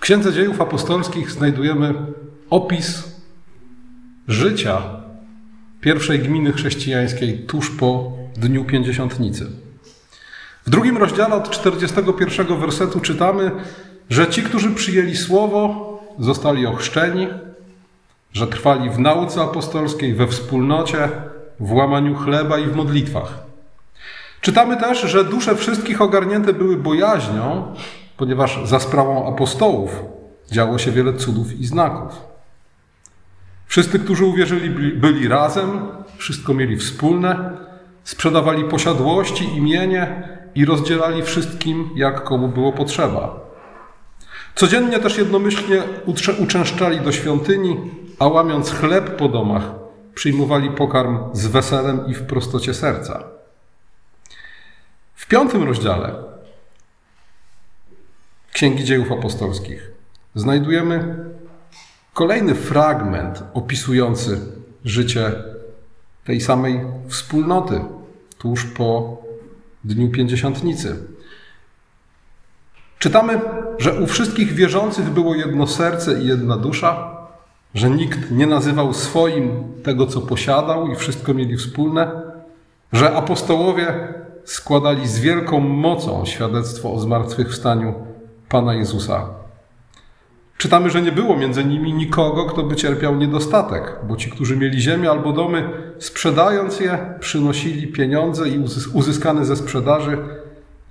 W Księdze Dziejów Apostolskich znajdujemy opis życia pierwszej gminy chrześcijańskiej tuż po Dniu Pięćdziesiątnicy. W drugim rozdziale od 41 wersetu czytamy, że ci, którzy przyjęli słowo, zostali ochrzczeni, że trwali w nauce apostolskiej, we wspólnocie, w łamaniu chleba i w modlitwach. Czytamy też, że dusze wszystkich ogarnięte były bojaźnią, ponieważ za sprawą apostołów działo się wiele cudów i znaków. Wszyscy, którzy uwierzyli, byli razem, wszystko mieli wspólne, sprzedawali posiadłości, imienie i rozdzielali wszystkim, jak komu było potrzeba. Codziennie też jednomyślnie uczęszczali do świątyni, a łamiąc chleb po domach, przyjmowali pokarm z weselem i w prostocie serca. W piątym rozdziale Księgi Dziejów Apostolskich znajdujemy kolejny fragment opisujący życie tej samej wspólnoty tuż po Dniu Pięćdziesiątnicy. Czytamy, że u wszystkich wierzących było jedno serce i jedna dusza, że nikt nie nazywał swoim tego, co posiadał i wszystko mieli wspólne, że apostołowie składali z wielką mocą świadectwo o zmartwychwstaniu Pana Jezusa. Czytamy, że nie było między nimi nikogo, kto by cierpiał niedostatek, bo ci, którzy mieli ziemię albo domy, sprzedając je, przynosili pieniądze i uzyskane ze sprzedaży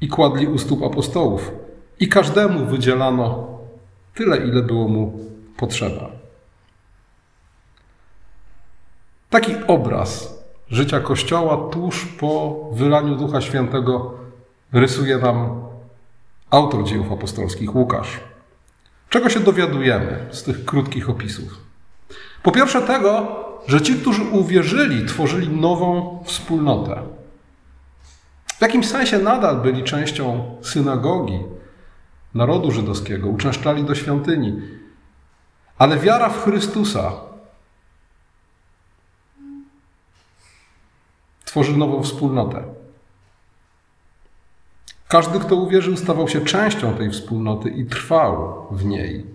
i kładli u stóp apostołów. I każdemu wydzielano tyle, ile było mu potrzeba. Taki obraz życia Kościoła tuż po wylaniu Ducha Świętego rysuje nam autor dziejów apostolskich, Łukasz. Czego się dowiadujemy z tych krótkich opisów? Po pierwsze tego, że ci, którzy uwierzyli, tworzyli nową wspólnotę. W jakimś sensie nadal byli częścią synagogi narodu żydowskiego, uczęszczali do świątyni. Ale wiara w Chrystusa tworzy nową wspólnotę. Każdy, kto uwierzył, stawał się częścią tej wspólnoty i trwał w niej.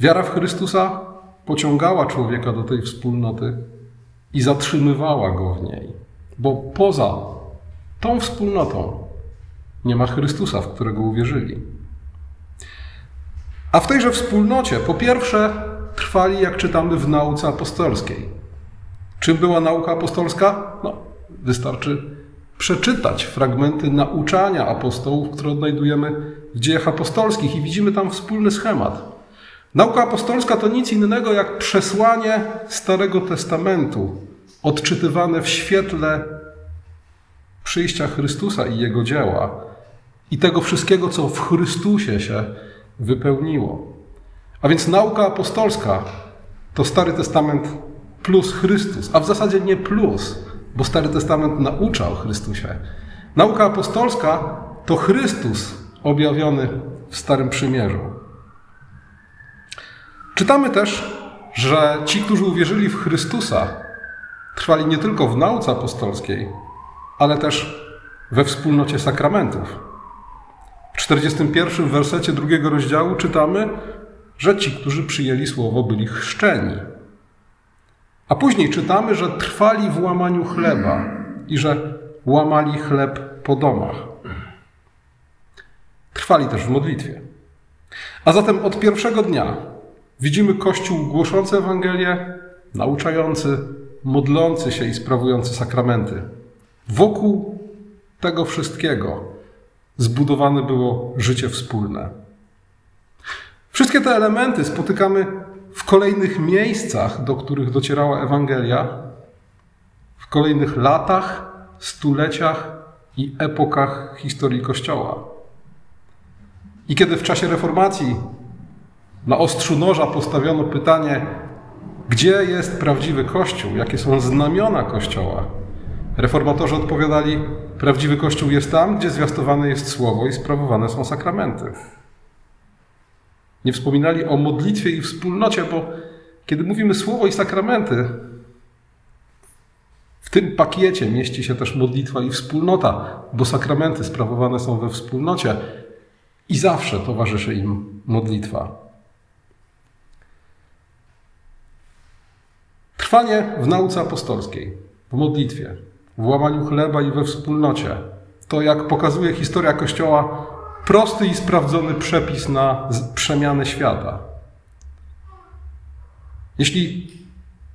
Wiara w Chrystusa pociągała człowieka do tej wspólnoty i zatrzymywała go w niej, bo poza tą wspólnotą nie ma Chrystusa, w którego uwierzyli. A w tejże wspólnocie, po pierwsze, trwali, jak czytamy w nauce apostolskiej. Czym była nauka apostolska? No, wystarczy przeczytać fragmenty nauczania apostołów, które odnajdujemy w dziejach apostolskich i widzimy tam wspólny schemat. Nauka apostolska to nic innego jak przesłanie Starego Testamentu, odczytywane w świetle przyjścia Chrystusa i Jego dzieła i tego wszystkiego, co w Chrystusie się wypełniło. A więc nauka apostolska to Stary Testament plus Chrystus, a w zasadzie nie plus, bo Stary Testament naucza o Chrystusie. Nauka apostolska to Chrystus objawiony w Starym Przymierzu. Czytamy też, że ci, którzy uwierzyli w Chrystusa, trwali nie tylko w nauce apostolskiej, ale też we wspólnocie sakramentów. W 41 wersecie drugiego rozdziału czytamy, że ci, którzy przyjęli słowo, byli chrzczeni. A później czytamy, że trwali w łamaniu chleba i że łamali chleb po domach. Trwali też w modlitwie. A zatem od pierwszego dnia widzimy Kościół głoszący Ewangelię, nauczający, modlący się i sprawujący sakramenty. Wokół tego wszystkiego zbudowane było życie wspólne. Wszystkie te elementy spotykamy w kolejnych miejscach, do których docierała Ewangelia, w kolejnych latach, stuleciach i epokach historii Kościoła. I kiedy w czasie reformacji na ostrzu noża postawiono pytanie, gdzie jest prawdziwy Kościół, jakie są znamiona Kościoła, reformatorzy odpowiadali, prawdziwy Kościół jest tam, gdzie zwiastowane jest Słowo i sprawowane są sakramenty. Nie wspominali o modlitwie i wspólnocie, bo kiedy mówimy słowo i sakramenty, w tym pakiecie mieści się też modlitwa i wspólnota, bo sakramenty sprawowane są we wspólnocie. i zawsze towarzyszy im modlitwa. Trwanie w nauce apostolskiej, w modlitwie, w łamaniu chleba i we wspólnocie to, jak pokazuje historia Kościoła, prosty i sprawdzony przepis na przemianę świata. Jeśli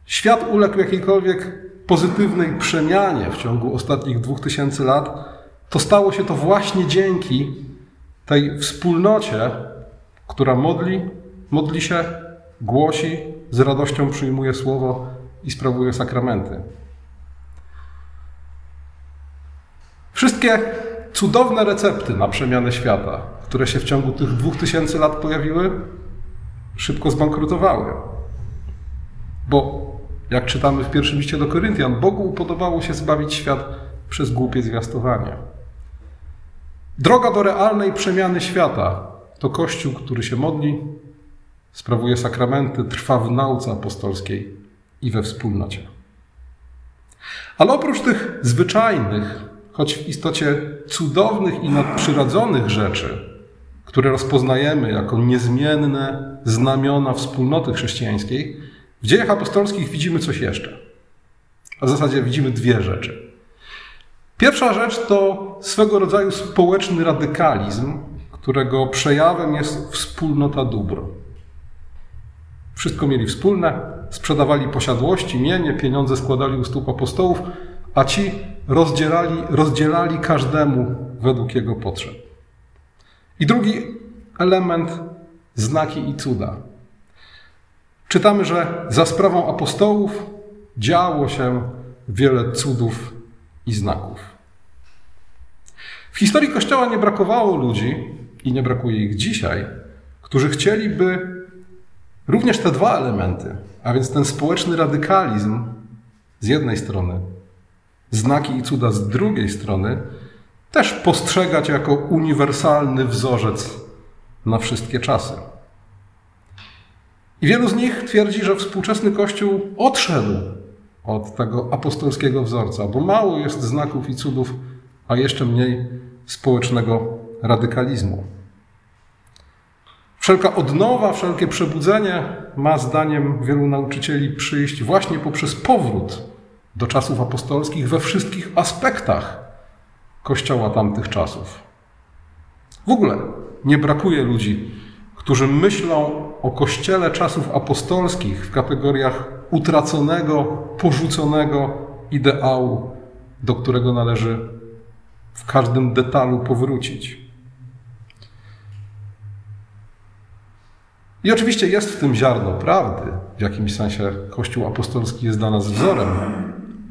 świat uległ jakiejkolwiek pozytywnej przemianie w ciągu ostatnich dwóch tysięcy lat, to stało się to właśnie dzięki tej wspólnocie, która modli, modli się, głosi, z radością przyjmuje słowo i sprawuje sakramenty. Wszystkie cudowne recepty na przemianę świata, które się w ciągu tych dwóch tysięcy lat pojawiły, szybko zbankrutowały. Bo, jak czytamy w pierwszym liście do Koryntian, Bogu upodobało się zbawić świat przez głupie zwiastowanie. Droga do realnej przemiany świata to Kościół, który się modli, sprawuje sakramenty, trwa w nauce apostolskiej i we wspólnocie. Ale oprócz tych zwyczajnych, choć w istocie cudownych i nadprzyrodzonych rzeczy, które rozpoznajemy jako niezmienne znamiona wspólnoty chrześcijańskiej, w dziejach apostolskich widzimy coś jeszcze. A w zasadzie widzimy dwie rzeczy. Pierwsza rzecz to swego rodzaju społeczny radykalizm, którego przejawem jest wspólnota dóbr. Wszystko mieli wspólne, sprzedawali posiadłości, mienie, pieniądze składali u stóp apostołów, a ci rozdzielali, rozdzielali każdemu według jego potrzeb. I drugi element znaki i cuda. Czytamy, że za sprawą apostołów działo się wiele cudów i znaków. W historii Kościoła nie brakowało ludzi, i nie brakuje ich dzisiaj, którzy chcieliby również te dwa elementy, a więc ten społeczny radykalizm z jednej strony, znaki i cuda z drugiej strony, też postrzegać jako uniwersalny wzorzec na wszystkie czasy. I wielu z nich twierdzi, że współczesny Kościół odszedł od tego apostolskiego wzorca, bo mało jest znaków i cudów, a jeszcze mniej społecznego radykalizmu. Wszelka odnowa, wszelkie przebudzenie ma zdaniem wielu nauczycieli przyjść właśnie poprzez powrót do czasów apostolskich we wszystkich aspektach Kościoła tamtych czasów. W ogóle nie brakuje ludzi, którzy myślą o Kościele czasów apostolskich w kategoriach utraconego, porzuconego ideału, do którego należy w każdym detalu powrócić. I oczywiście jest w tym ziarno prawdy, w jakimś sensie Kościół apostolski jest dla nas wzorem,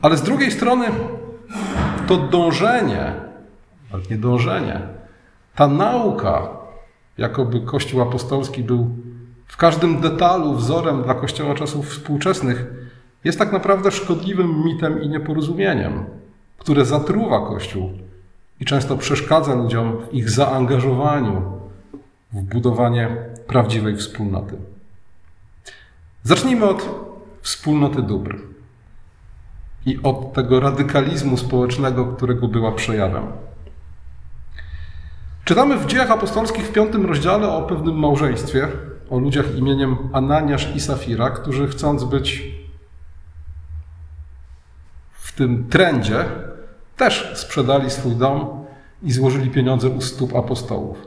ale z drugiej strony to dążenie, ale nie dążenie, ta nauka, jakoby Kościół apostolski był w każdym detalu wzorem dla Kościoła czasów współczesnych, jest tak naprawdę szkodliwym mitem i nieporozumieniem, które zatruwa Kościół i często przeszkadza ludziom w ich zaangażowaniu w budowanie prawdziwej wspólnoty. Zacznijmy od wspólnoty dóbr i od tego radykalizmu społecznego, którego była przejawem. Czytamy w dziejach apostolskich w piątym rozdziale o pewnym małżeństwie, o ludziach imieniem Ananiasz i Safira, którzy chcąc być w tym trendzie, też sprzedali swój dom i złożyli pieniądze u stóp apostołów.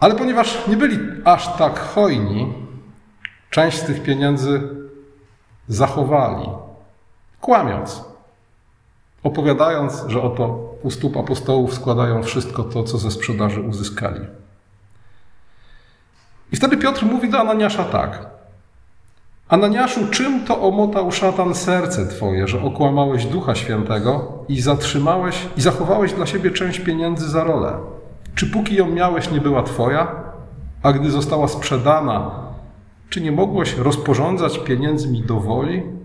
Ale ponieważ nie byli aż tak hojni, część z tych pieniędzy zachowali, kłamiąc, opowiadając, że oto u stóp apostołów składają wszystko to, co ze sprzedaży uzyskali. I wtedy Piotr mówi do Ananiasza tak. Ananiaszu, czym to omotał szatan serce Twoje, że okłamałeś Ducha Świętego i zatrzymałeś i zachowałeś dla siebie część pieniędzy za rolę? Czy póki ją miałeś, nie była Twoja? A gdy została sprzedana, czy nie mogłeś rozporządzać pieniędzmi do woli?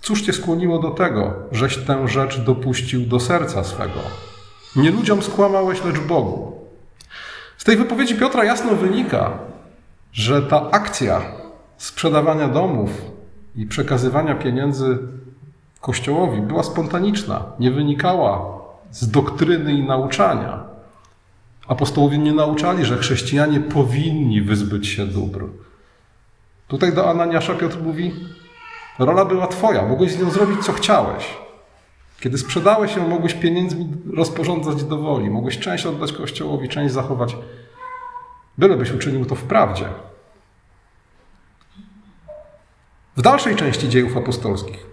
Cóż cię skłoniło do tego, żeś tę rzecz dopuścił do serca swego? Nie ludziom skłamałeś, lecz Bogu. Z tej wypowiedzi Piotra jasno wynika, że ta akcja sprzedawania domów i przekazywania pieniędzy Kościołowi była spontaniczna, nie wynikała z doktryny i nauczania, Apostołowie nie nauczali, że chrześcijanie powinni wyzbyć się dóbr. Tutaj do Ananiasza Piotr mówi: Rola była Twoja, mogłeś z nią zrobić co chciałeś. Kiedy sprzedałeś ją, mogłeś pieniędzmi rozporządzać do woli, mogłeś część oddać Kościołowi, część zachować. Bylebyś uczynił to w prawdzie. W dalszej części dziejów apostolskich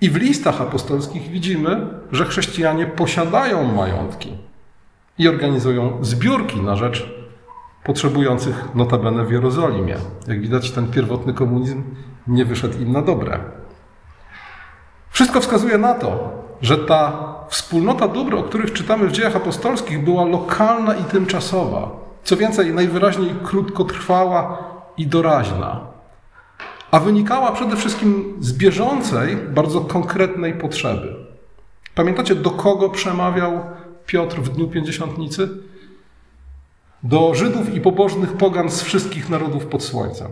i w listach apostolskich widzimy, że chrześcijanie posiadają majątki i organizują zbiórki na rzecz potrzebujących notabene w Jerozolimie. Jak widać, ten pierwotny komunizm nie wyszedł im na dobre. Wszystko wskazuje na to, że ta wspólnota dóbr, o których czytamy w dziejach apostolskich, była lokalna i tymczasowa. Co więcej, najwyraźniej krótkotrwała i doraźna. A wynikała przede wszystkim z bieżącej, bardzo konkretnej potrzeby. Pamiętacie, do kogo przemawiał Piotr w dniu pięćdziesiątnicy? Do Żydów i pobożnych pogan z wszystkich narodów pod słońcem.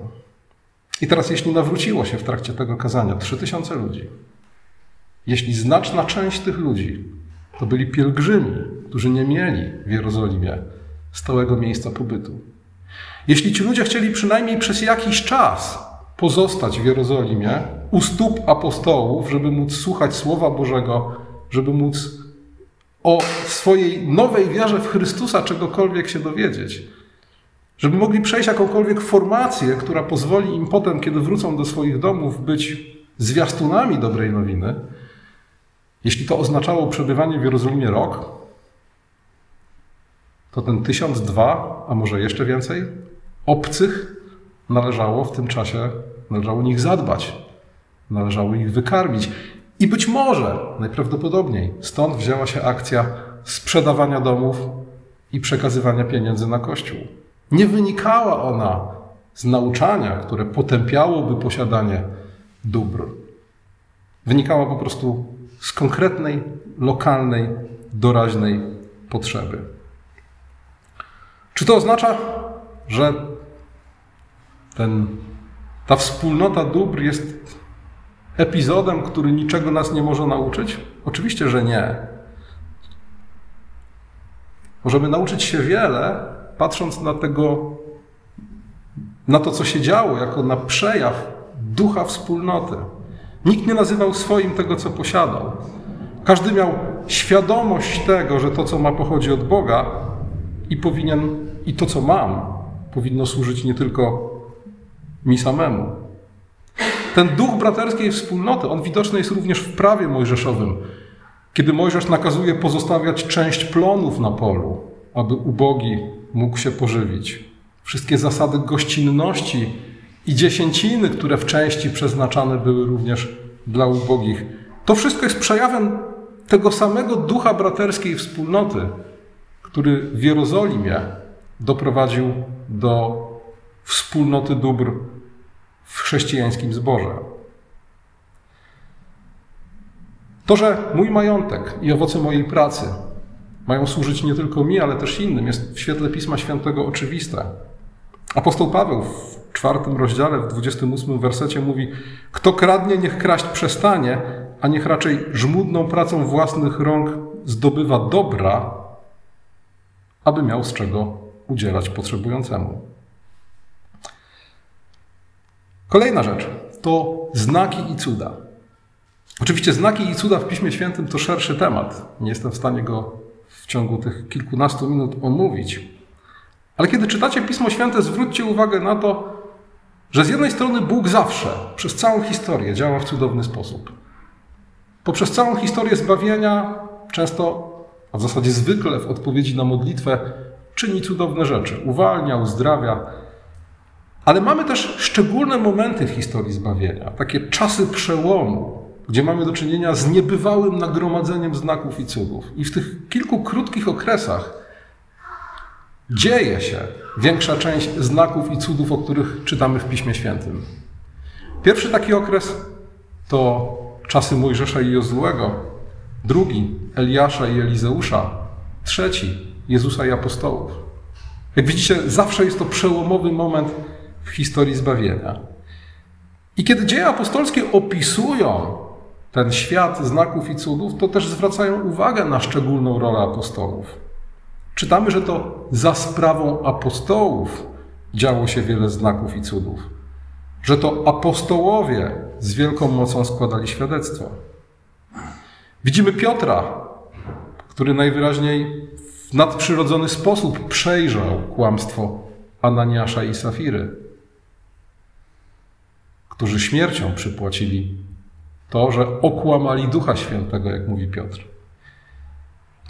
I teraz, jeśli nawróciło się w trakcie tego kazania trzy tysiące ludzi, jeśli znaczna część tych ludzi to byli pielgrzymi, którzy nie mieli w Jerozolimie stałego miejsca pobytu, jeśli ci ludzie chcieli przynajmniej przez jakiś czas pozostać w Jerozolimie u stóp apostołów, żeby móc słuchać Słowa Bożego, żeby móc o swojej nowej wierze w Chrystusa czegokolwiek się dowiedzieć, żeby mogli przejść jakąkolwiek formację, która pozwoli im potem, kiedy wrócą do swoich domów, być zwiastunami dobrej nowiny, jeśli to oznaczało przebywanie w Jerozolimie rok, to ten tysiąc dwa, a może jeszcze więcej, obcych należało w tym czasie, należało nich zadbać, należało ich wykarmić. I być może, najprawdopodobniej, stąd wzięła się akcja sprzedawania domów i przekazywania pieniędzy na kościół. Nie wynikała ona z nauczania, które potępiałoby posiadanie dóbr. Wynikała po prostu z konkretnej, lokalnej, doraźnej potrzeby. Czy to oznacza, że ten, ta wspólnota dóbr jest epizodem, który niczego nas nie może nauczyć? Oczywiście, że nie. Możemy nauczyć się wiele, patrząc na tego, na to, co się działo, jako na przejaw ducha wspólnoty. Nikt nie nazywał swoim tego, co posiadał. Każdy miał świadomość tego, że to, co ma, pochodzi od Boga i powinien, i to, co mam, powinno służyć nie tylko mi samemu. Ten duch braterskiej wspólnoty, on widoczny jest również w prawie mojżeszowym, kiedy Mojżesz nakazuje pozostawiać część plonów na polu, aby ubogi mógł się pożywić. Wszystkie zasady gościnności i dziesięciny, które w części przeznaczane były również dla ubogich. To wszystko jest przejawem tego samego ducha braterskiej wspólnoty, który w Jerozolimie doprowadził do wspólnoty dóbr w chrześcijańskim zborze. To, że mój majątek i owoce mojej pracy mają służyć nie tylko mi, ale też innym, jest w świetle Pisma Świętego oczywiste. Apostoł Paweł w czwartym rozdziale, w 28 wersecie mówi: Kto kradnie, niech kraść przestanie, a niech raczej żmudną pracą własnych rąk zdobywa dobra, aby miał z czego udzielać potrzebującemu. Kolejna rzecz to znaki i cuda. Oczywiście znaki i cuda w Piśmie Świętym to szerszy temat. Nie jestem w stanie go w ciągu tych kilkunastu minut omówić. Ale kiedy czytacie Pismo Święte, zwróćcie uwagę na to, że z jednej strony Bóg zawsze, przez całą historię, działa w cudowny sposób. Poprzez całą historię zbawienia, często, a w zasadzie zwykle w odpowiedzi na modlitwę, czyni cudowne rzeczy, uwalnia, uzdrawia. Ale mamy też szczególne momenty w historii zbawienia, takie czasy przełomu, gdzie mamy do czynienia z niebywałym nagromadzeniem znaków i cudów. I w tych kilku krótkich okresach dzieje się większa część znaków i cudów, o których czytamy w Piśmie Świętym. Pierwszy taki okres to czasy Mojżesza i Jozułego, drugi Eliasza i Elizeusza, trzeci Jezusa i apostołów. Jak widzicie, zawsze jest to przełomowy moment w historii zbawienia. I kiedy dzieje apostolskie opisują ten świat znaków i cudów, to też zwracają uwagę na szczególną rolę apostołów. czytamy, że to za sprawą apostołów działo się wiele znaków i cudów, że to apostołowie z wielką mocą składali świadectwo. Widzimy Piotra, który najwyraźniej w nadprzyrodzony sposób przejrzał kłamstwo Ananiasza i Safiry, którzy śmiercią przypłacili to, że okłamali Ducha Świętego, jak mówi Piotr.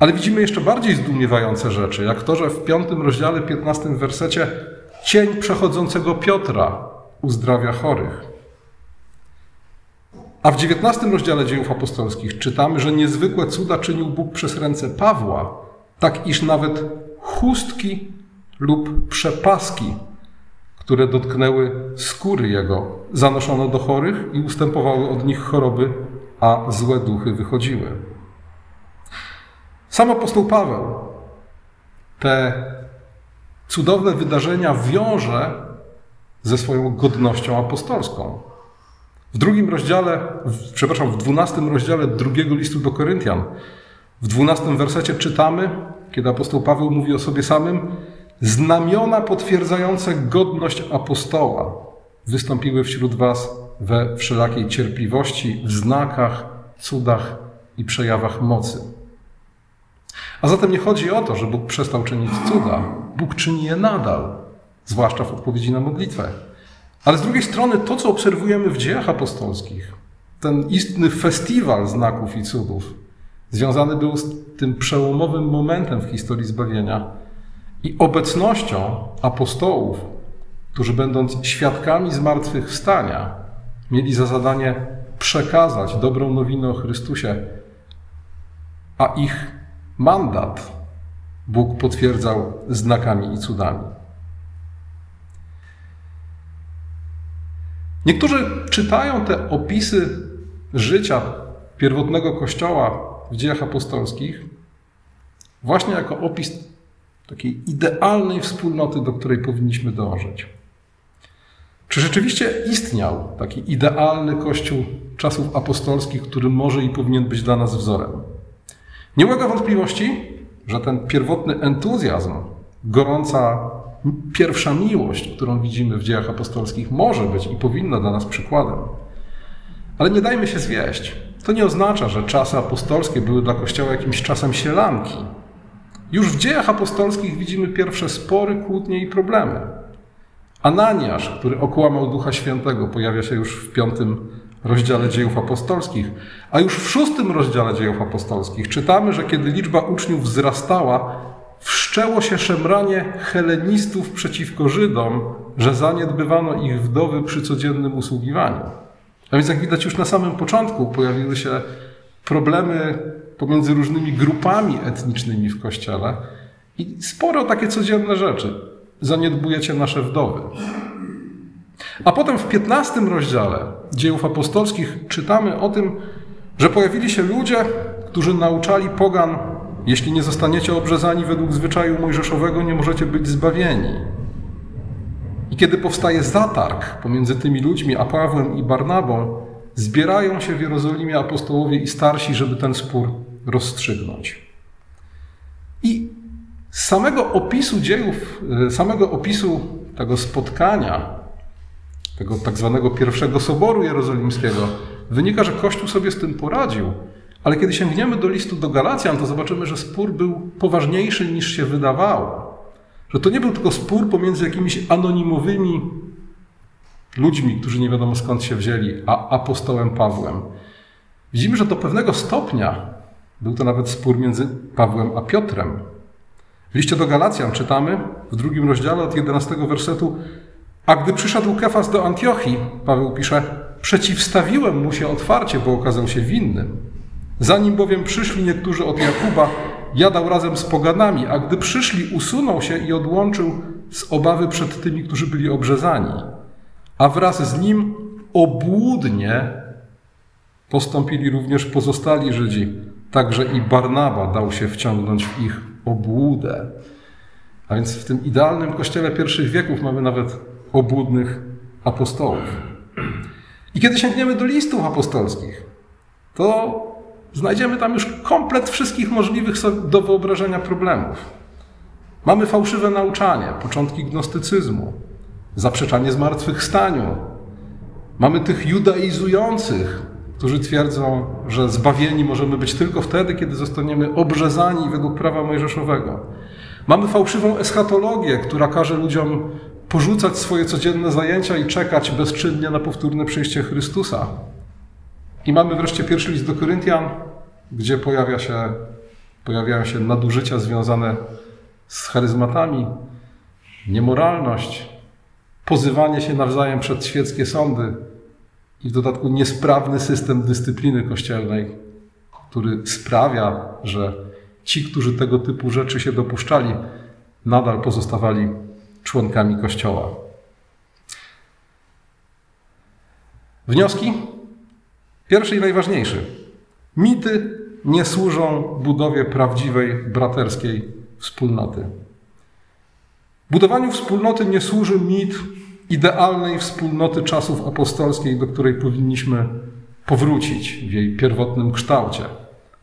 Ale widzimy jeszcze bardziej zdumiewające rzeczy, jak to, że w piątym rozdziale, 15 wersecie cień przechodzącego Piotra uzdrawia chorych. A w XIX rozdziale dziejów apostolskich czytamy, że niezwykłe cuda czynił Bóg przez ręce Pawła, tak iż nawet chustki lub przepaski, które dotknęły skóry jego, zanoszono do chorych i ustępowały od nich choroby, a złe duchy wychodziły. Sam apostoł Paweł te cudowne wydarzenia wiąże ze swoją godnością apostolską. W drugim rozdziale, przepraszam, w dwunastym rozdziale drugiego listu do Koryntian, w dwunastym wersecie czytamy, kiedy apostoł Paweł mówi o sobie samym, znamiona potwierdzające godność apostoła wystąpiły wśród was we wszelakiej cierpliwości, w znakach, cudach i przejawach mocy. A zatem nie chodzi o to, że Bóg przestał czynić cuda. Bóg czyni je nadal, zwłaszcza w odpowiedzi na modlitwę. Ale z drugiej strony to, co obserwujemy w dziejach apostolskich, ten istny festiwal znaków i cudów, związany był z tym przełomowym momentem w historii zbawienia i obecnością apostołów, którzy będąc świadkami zmartwychwstania, mieli za zadanie przekazać dobrą nowinę o Chrystusie, a ich mandat Bóg potwierdzał znakami i cudami. Niektórzy czytają te opisy życia pierwotnego Kościoła w dziejach apostolskich właśnie jako opis takiej idealnej wspólnoty, do której powinniśmy dążyć. Czy rzeczywiście istniał taki idealny Kościół czasów apostolskich, który może i powinien być dla nas wzorem? Nie ulega wątpliwości, że ten pierwotny entuzjazm, gorąca pierwsza miłość, którą widzimy w dziejach apostolskich, może być i powinna dla nas przykładem. Ale nie dajmy się zwieść. To nie oznacza, że czasy apostolskie były dla Kościoła jakimś czasem sielanki. Już w dziejach apostolskich widzimy pierwsze spory, kłótnie i problemy. Ananiasz, który okłamał Ducha Świętego, pojawia się już w piątym rozdziale dziejów apostolskich. A już w szóstym rozdziale dziejów apostolskich czytamy, że kiedy liczba uczniów wzrastała, wszczęło się szemranie helenistów przeciwko Żydom, że zaniedbywano ich wdowy przy codziennym usługiwaniu. A więc jak widać już na samym początku pojawiły się problemy pomiędzy różnymi grupami etnicznymi w Kościele i sporo takie codzienne rzeczy. Zaniedbujecie nasze wdowy. A potem w 15 rozdziale dziejów apostolskich czytamy o tym, że pojawili się ludzie, którzy nauczali pogan, jeśli nie zostaniecie obrzezani według zwyczaju mojżeszowego, nie możecie być zbawieni. I kiedy powstaje zatarg pomiędzy tymi ludźmi, a Pawłem i Barnabą, zbierają się w Jerozolimie apostołowie i starsi, żeby ten spór rozstrzygnąć. I z samego opisu dziejów, samego opisu tego spotkania tego tak zwanego pierwszego soboru jerozolimskiego, wynika, że Kościół sobie z tym poradził. Ale kiedy sięgniemy do listu do Galacjan, to zobaczymy, że spór był poważniejszy niż się wydawało. Że to nie był tylko spór pomiędzy jakimiś anonimowymi ludźmi, którzy nie wiadomo skąd się wzięli, a apostołem Pawłem. Widzimy, że do pewnego stopnia był to nawet spór między Pawłem a Piotrem. W liście do Galacjan czytamy w drugim rozdziale od 11 wersetu a gdy przyszedł Kefas do Antiochii, Paweł pisze, przeciwstawiłem mu się otwarcie, bo okazał się winnym. Zanim bowiem przyszli niektórzy od Jakuba, jadał razem z poganami, a gdy przyszli, usunął się i odłączył z obawy przed tymi, którzy byli obrzezani. A wraz z nim obłudnie postąpili również pozostali Żydzi, także i Barnaba dał się wciągnąć w ich obłudę. A więc w tym idealnym kościele pierwszych wieków mamy nawet obłudnych apostołów. I kiedy sięgniemy do listów apostolskich, to znajdziemy tam już komplet wszystkich możliwych do wyobrażenia problemów. Mamy fałszywe nauczanie, początki gnostycyzmu, zaprzeczanie zmartwychwstaniu. Mamy tych judaizujących, którzy twierdzą, że zbawieni możemy być tylko wtedy, kiedy zostaniemy obrzezani według prawa mojżeszowego. Mamy fałszywą eschatologię, która każe ludziom porzucać swoje codzienne zajęcia i czekać bezczynnie na powtórne przyjście Chrystusa. I mamy wreszcie pierwszy list do Koryntian, gdzie pojawia się, pojawiają się nadużycia związane z charyzmatami, niemoralność, pozywanie się nawzajem przed świeckie sądy i w dodatku niesprawny system dyscypliny kościelnej, który sprawia, że ci, którzy tego typu rzeczy się dopuszczali, nadal pozostawali członkami Kościoła. Wnioski? Pierwszy i najważniejszy. Mity nie służą budowie prawdziwej braterskiej wspólnoty. Budowaniu wspólnoty nie służy mit idealnej wspólnoty czasów apostolskich, do której powinniśmy powrócić w jej pierwotnym kształcie,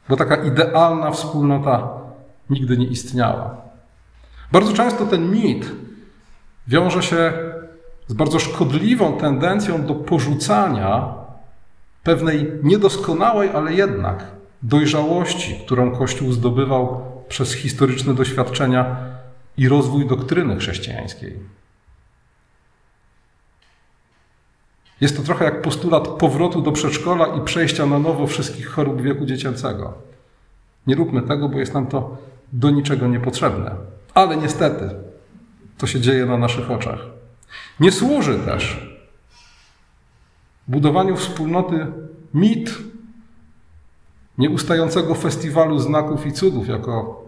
bo taka idealna wspólnota nigdy nie istniała. Bardzo często ten mit wiąże się z bardzo szkodliwą tendencją do porzucania pewnej niedoskonałej, ale jednak dojrzałości, którą Kościół zdobywał przez historyczne doświadczenia i rozwój doktryny chrześcijańskiej. Jest to trochę jak postulat powrotu do przedszkola i przejścia na nowo wszystkich chorób wieku dziecięcego. Nie róbmy tego, bo jest nam to do niczego niepotrzebne. Ale niestety to się dzieje na naszych oczach. Nie służy też budowaniu wspólnoty mit nieustającego festiwalu znaków i cudów jako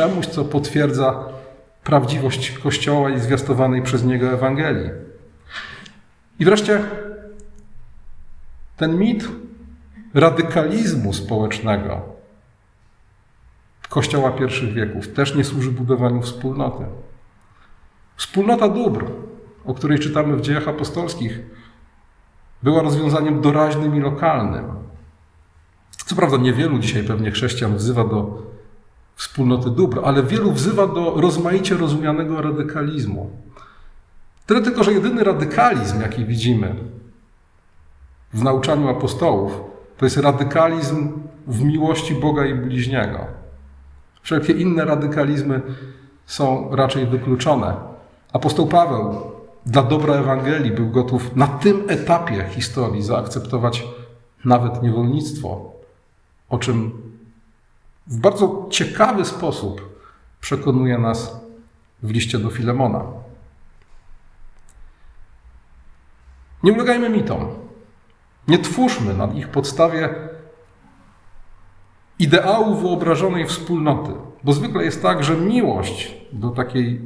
czemuś, co potwierdza prawdziwość Kościoła i zwiastowanej przez niego Ewangelii. I wreszcie ten mit radykalizmu społecznego Kościoła pierwszych wieków też nie służy budowaniu wspólnoty. Wspólnota dóbr, o której czytamy w dziejach apostolskich, była rozwiązaniem doraźnym i lokalnym. Co prawda niewielu dzisiaj pewnie chrześcijan wzywa do wspólnoty dóbr, ale wielu wzywa do rozmaicie rozumianego radykalizmu. Tyle tylko, że jedyny radykalizm, jaki widzimy w nauczaniu apostołów, to jest radykalizm w miłości Boga i bliźniego. Wszelkie inne radykalizmy są raczej wykluczone. Apostoł Paweł dla dobra Ewangelii był gotów na tym etapie historii zaakceptować nawet niewolnictwo, o czym w bardzo ciekawy sposób przekonuje nas w liście do Filemona. Nie ulegajmy mitom. Nie twórzmy na ich podstawie ideału wyobrażonej wspólnoty, bo zwykle jest tak, że miłość do takiej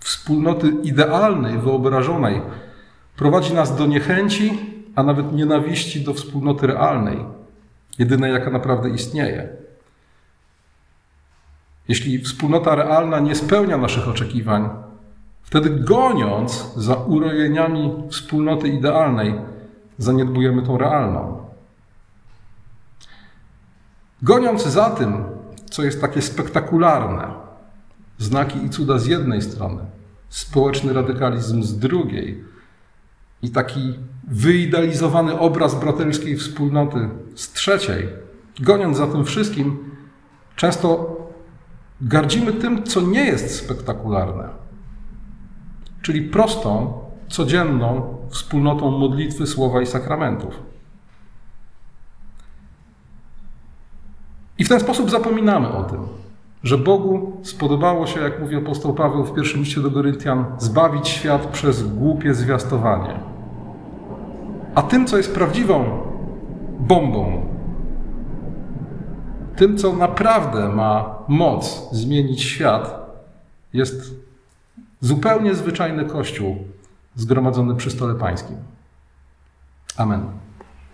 wspólnoty idealnej, wyobrażonej prowadzi nas do niechęci, a nawet nienawiści do wspólnoty realnej, jedynej, jaka naprawdę istnieje. Jeśli wspólnota realna nie spełnia naszych oczekiwań, wtedy goniąc za urojeniami wspólnoty idealnej, zaniedbujemy tą realną. Goniąc za tym, co jest takie spektakularne, znaki i cuda z jednej strony, społeczny radykalizm z drugiej i taki wyidealizowany obraz braterskiej wspólnoty z trzeciej, goniąc za tym wszystkim, często gardzimy tym, co nie jest spektakularne, czyli prostą, codzienną wspólnotą modlitwy, słowa i sakramentów. I w ten sposób zapominamy o tym, że Bogu spodobało się, jak mówi apostoł Paweł w pierwszym liście do Koryntian, zbawić świat przez głupie zwiastowanie. A tym, co jest prawdziwą bombą, tym, co naprawdę ma moc zmienić świat, jest zupełnie zwyczajny Kościół zgromadzony przy stole pańskim. Amen.